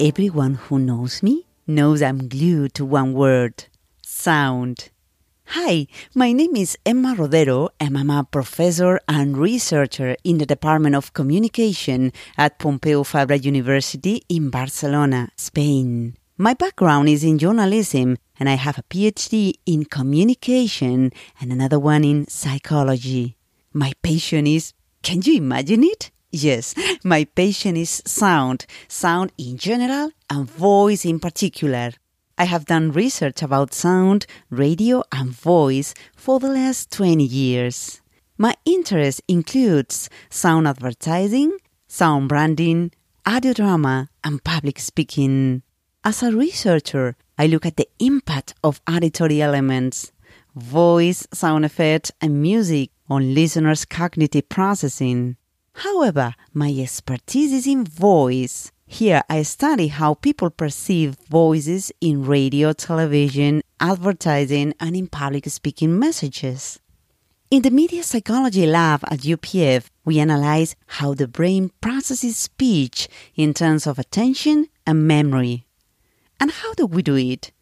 Everyone who knows me knows I'm glued to one word sound. Hi, my name is Emma Rodero, and I'm a professor and researcher in the Department of Communication at Pompeu Fabra University in Barcelona, Spain. My background is in journalism, and I have a PhD in communication and another one in psychology. My passion is can you imagine it? Yes, my passion is sound, sound in general and voice in particular. I have done research about sound, radio, and voice for the last 20 years. My interest includes sound advertising, sound branding, audio drama, and public speaking. As a researcher, I look at the impact of auditory elements, voice, sound effects, and music on listeners' cognitive processing. However, my expertise is in voice. Here, I study how people perceive voices in radio, television, advertising, and in public speaking messages. In the Media Psychology Lab at UPF, we analyze how the brain processes speech in terms of attention and memory. And how do we do it?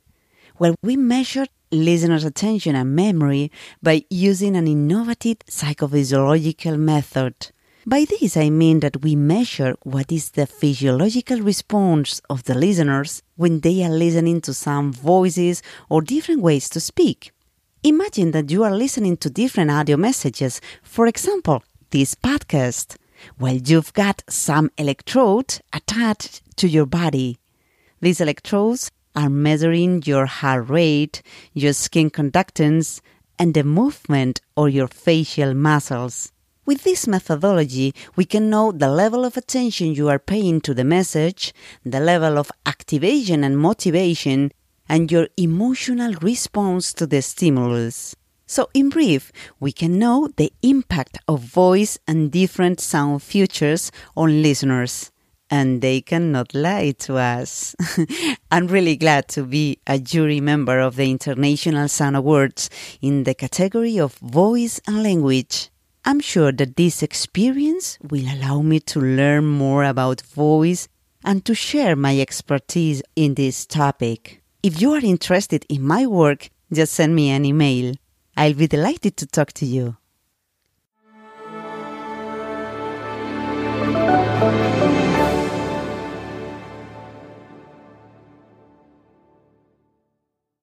Well, we measure listeners' attention and memory by using an innovative psychophysiological method. By this, I mean that we measure what is the physiological response of the listeners when they are listening to some voices or different ways to speak. Imagine that you are listening to different audio messages, for example, this podcast. while you've got some electrodes attached to your body. These electrodes are measuring your heart rate, your skin conductance, and the movement or your facial muscles. With this methodology, we can know the level of attention you are paying to the message, the level of activation and motivation, and your emotional response to the stimulus. So, in brief, we can know the impact of voice and different sound features on listeners. And they cannot lie to us. I'm really glad to be a jury member of the International Sound Awards in the category of voice and language. I'm sure that this experience will allow me to learn more about voice and to share my expertise in this topic. If you are interested in my work, just send me an email. I'll be delighted to talk to you.